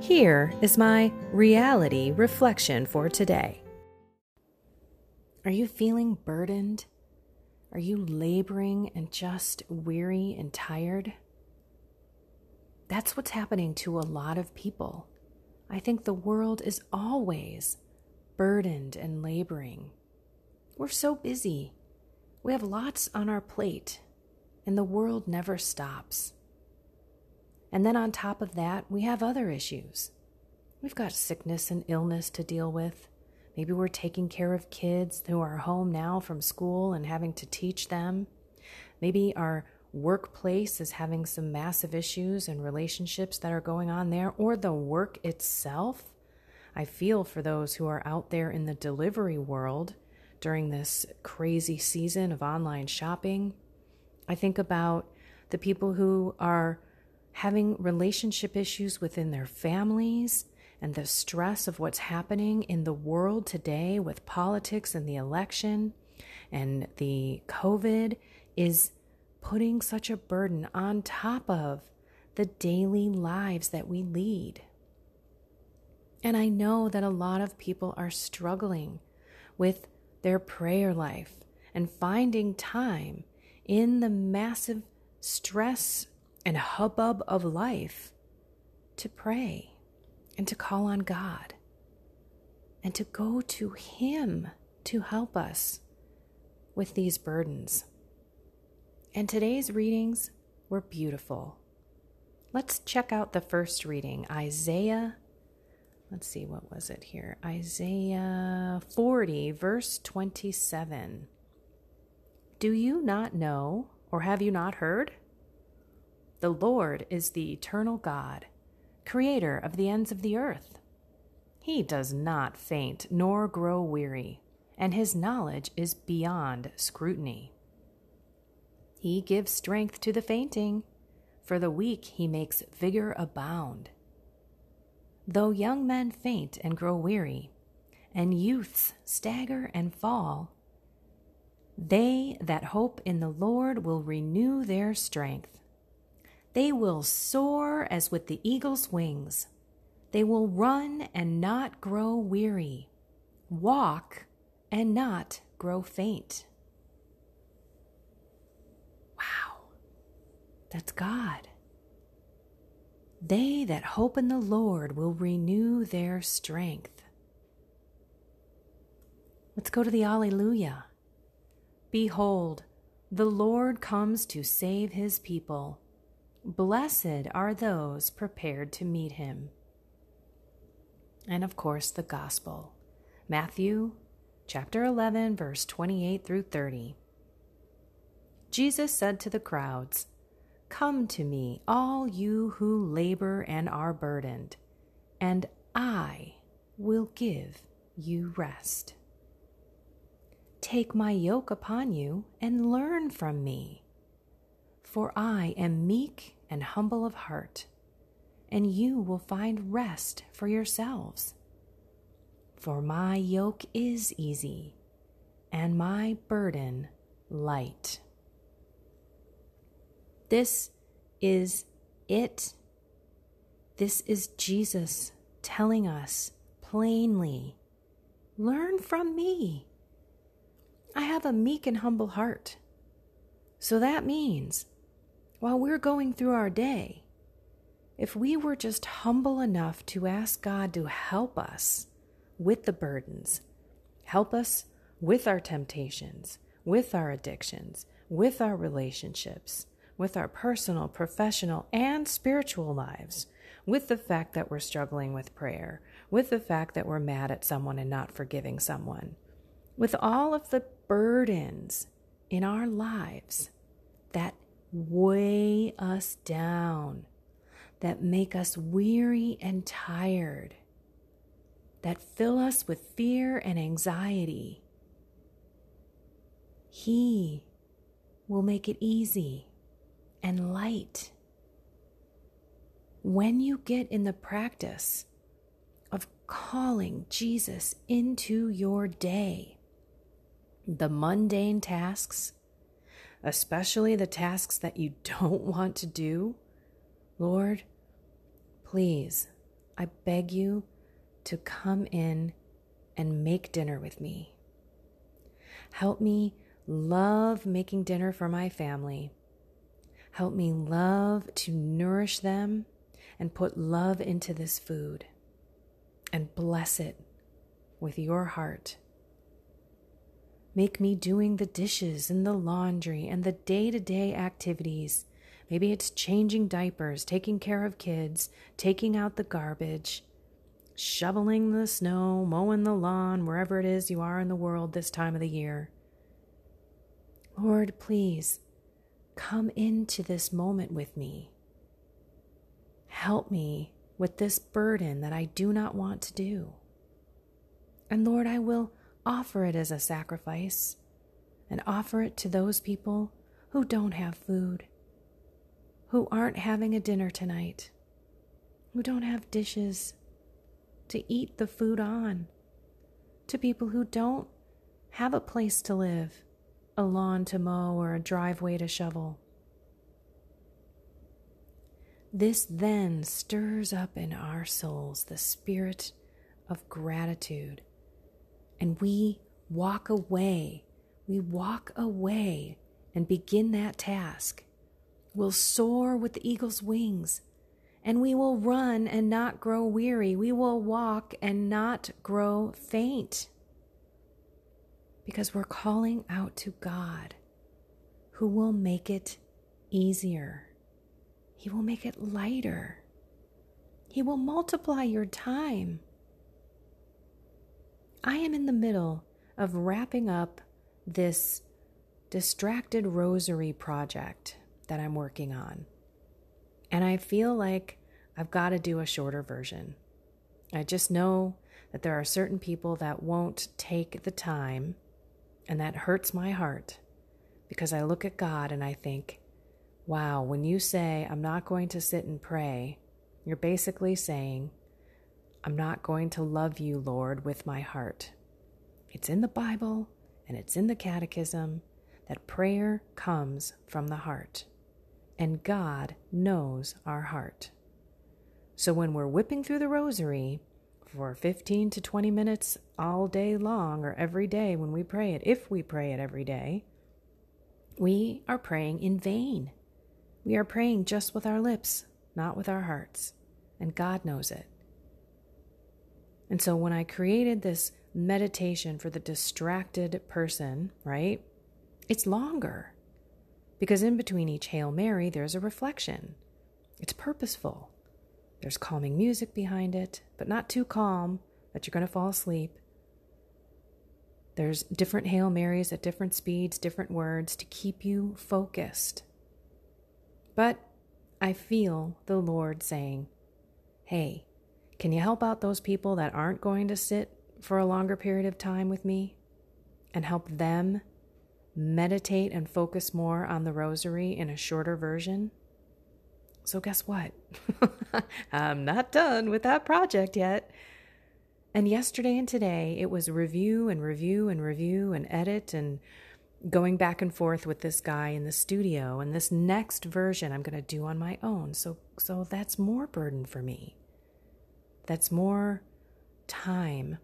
Here is my reality reflection for today. Are you feeling burdened? Are you laboring and just weary and tired? That's what's happening to a lot of people. I think the world is always burdened and laboring. We're so busy. We have lots on our plate, and the world never stops. And then on top of that, we have other issues. We've got sickness and illness to deal with. Maybe we're taking care of kids who are home now from school and having to teach them. Maybe our workplace is having some massive issues and relationships that are going on there, or the work itself. I feel for those who are out there in the delivery world during this crazy season of online shopping. I think about the people who are having relationship issues within their families, and the stress of what's happening in the world today with politics and the election and the COVID is putting such a burden on top of the daily lives that we lead. And I know that a lot of people are struggling with their prayer life and finding time in the massive stress and hubbub of life to pray and to call on God and to go to Him to help us with these burdens. And today's readings were beautiful. Let's check out the first reading Isaiah. Let's see, what was it here? Isaiah 40, verse 27. Do you not know, or have you not heard? The Lord is the eternal God, creator of the ends of the earth. He does not faint nor grow weary, and his knowledge is beyond scrutiny. He gives strength to the fainting, for the weak he makes vigor abound. Though young men faint and grow weary, and youths stagger and fall, they that hope in the Lord will renew their strength. They will soar as with the eagle's wings. They will run and not grow weary, walk and not grow faint. Wow, that's God. They that hope in the Lord will renew their strength. Let's go to the Alleluia. Behold, the Lord comes to save his people. Blessed are those prepared to meet him. And of course, the gospel. Matthew chapter 11, verse 28 through 30. Jesus said to the crowds, Come to me, all you who labor and are burdened, and I will give you rest. Take my yoke upon you and learn from me, for I am meek and humble of heart, and you will find rest for yourselves. For my yoke is easy, and my burden light. This is it. This is Jesus telling us plainly Learn from me. I have a meek and humble heart. So that means while we're going through our day, if we were just humble enough to ask God to help us with the burdens, Help us with our temptations, with our addictions, with our relationships, with our personal, professional, and spiritual lives, with the fact that we're struggling with prayer, with the fact that we're mad at someone and not forgiving someone, with all of the burdens in our lives that weigh us down, that make us weary and tired, that fill us with fear and anxiety. He will make it easy and light. When you get in the practice of calling Jesus into your day, the mundane tasks, especially the tasks that you don't want to do, Lord, please, I beg you to come in and make dinner with me. Help me love making dinner for my family. Help me love to nourish them and put love into this food and bless it with your heart. Make me doing the dishes and the laundry and the day to day activities. Maybe it's changing diapers, taking care of kids, taking out the garbage, shoveling the snow, mowing the lawn, wherever it is you are in the world this time of the year. Lord, please come into this moment with me. Help me with this burden that I do not want to do. And Lord, I will offer it as a sacrifice and offer it to those people who don't have food, who aren't having a dinner tonight, who don't have dishes to eat the food on, to people who don't have a place to live a lawn to mow or a driveway to shovel. This then stirs up in our souls the spirit of gratitude, and we walk away. We walk away and begin that task. We'll soar with the eagle's wings, and we will run and not grow weary. We will walk and not grow faint because we're calling out to God who will make it easier. He will make it lighter. He will multiply your time. I am in the middle of wrapping up this distracted rosary project that I'm working on. And I feel like I've got to do a shorter version. I just know that there are certain people that won't take the time and that hurts my heart because I look at God and I think, wow, when you say, I'm not going to sit and pray, you're basically saying, I'm not going to love you, Lord, with my heart. It's in the Bible and it's in the Catechism that prayer comes from the heart, and God knows our heart. So when we're whipping through the rosary, for 15 to 20 minutes all day long or every day when we pray it, if we pray it every day, we are praying in vain. We are praying just with our lips, not with our hearts. And God knows it. And so when I created this meditation for the distracted person, right, it's longer because in between each Hail Mary, there's a reflection. It's purposeful. There's calming music behind it, but not too calm that you're going to fall asleep. There's different Hail Marys at different speeds, different words to keep you focused. But I feel the Lord saying, Hey, can you help out those people that aren't going to sit for a longer period of time with me and help them meditate and focus more on the rosary in a shorter version? So, guess what? I'm not done with that project yet. And yesterday and today, it was review and review and review and edit and going back and forth with this guy in the studio. And this next version I'm going to do on my own. So, so that's more burden for me. That's more time,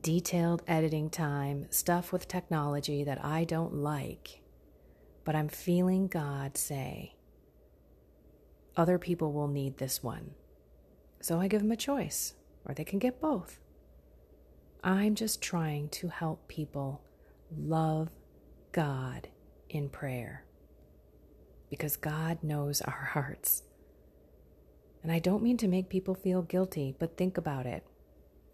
detailed editing time, stuff with technology that I don't like. But I'm feeling God say, other people will need this one. So I give them a choice, or they can get both. I'm just trying to help people love God in prayer because God knows our hearts. And I don't mean to make people feel guilty, but think about it.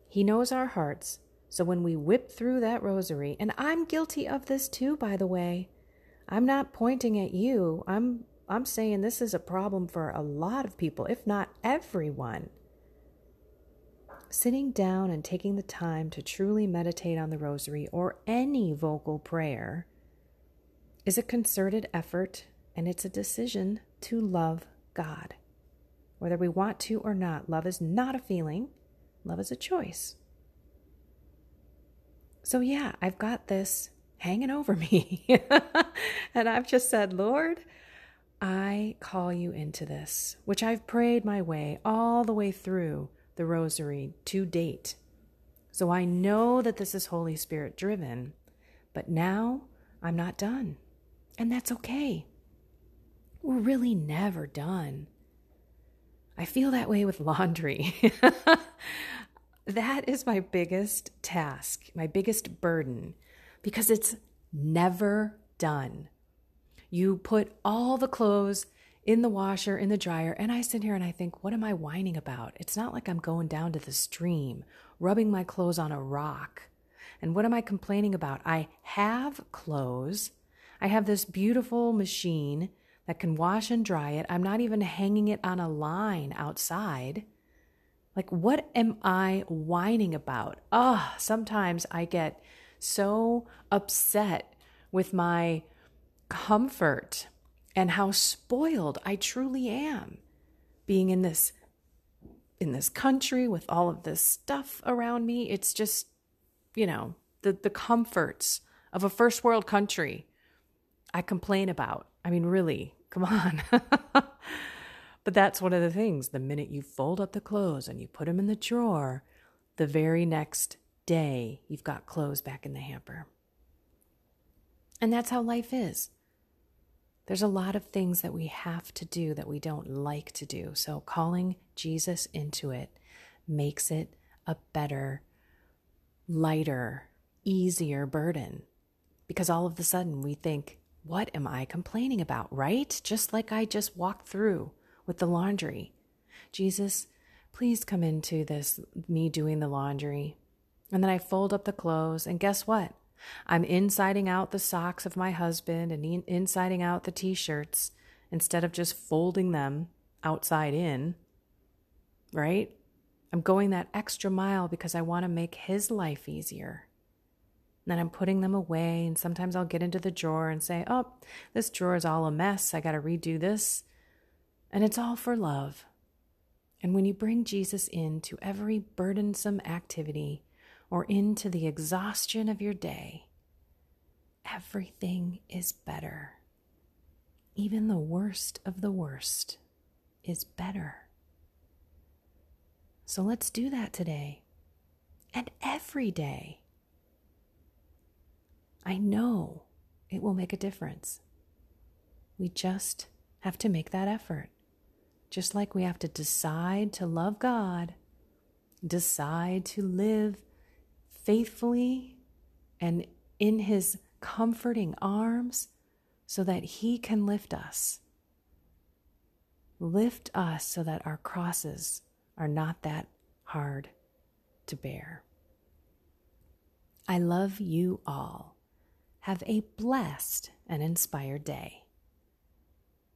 He knows our hearts. So when we whip through that rosary, and I'm guilty of this too, by the way, I'm not pointing at you. I'm I'm saying this is a problem for a lot of people, if not everyone. Sitting down and taking the time to truly meditate on the rosary or any vocal prayer is a concerted effort and it's a decision to love God. Whether we want to or not, love is not a feeling, love is a choice. So, yeah, I've got this hanging over me. and I've just said, Lord, I call you into this, which I've prayed my way all the way through the rosary to date. So I know that this is Holy Spirit driven, but now I'm not done. And that's okay. We're really never done. I feel that way with laundry. that is my biggest task, my biggest burden, because it's never done. You put all the clothes in the washer, in the dryer, and I sit here and I think, what am I whining about? It's not like I'm going down to the stream, rubbing my clothes on a rock. And what am I complaining about? I have clothes. I have this beautiful machine that can wash and dry it. I'm not even hanging it on a line outside. Like, what am I whining about? Ah, oh, sometimes I get so upset with my comfort and how spoiled I truly am being in this in this country with all of this stuff around me. It's just, you know, the the comforts of a first world country I complain about. I mean, really, come on. but that's one of the things. The minute you fold up the clothes and you put them in the drawer, the very next day you've got clothes back in the hamper. And that's how life is. There's a lot of things that we have to do that we don't like to do. So calling Jesus into it makes it a better, lighter, easier burden. Because all of a sudden we think, what am I complaining about, right? Just like I just walked through with the laundry. Jesus, please come into this, me doing the laundry. And then I fold up the clothes, and guess what? I'm insiding out the socks of my husband and insiding out the t shirts instead of just folding them outside in, right? I'm going that extra mile because I want to make his life easier. Then I'm putting them away, and sometimes I'll get into the drawer and say, Oh, this drawer is all a mess. I got to redo this. And it's all for love. And when you bring Jesus into every burdensome activity or into the exhaustion of your day, everything is better. Even the worst of the worst is better. So let's do that today and every day. I know it will make a difference. We just have to make that effort. Just like we have to decide to love God, decide to live faithfully and in His comforting arms so that He can lift us. Lift us so that our crosses are not that hard to bear. I love you all. Have a blessed and inspired day.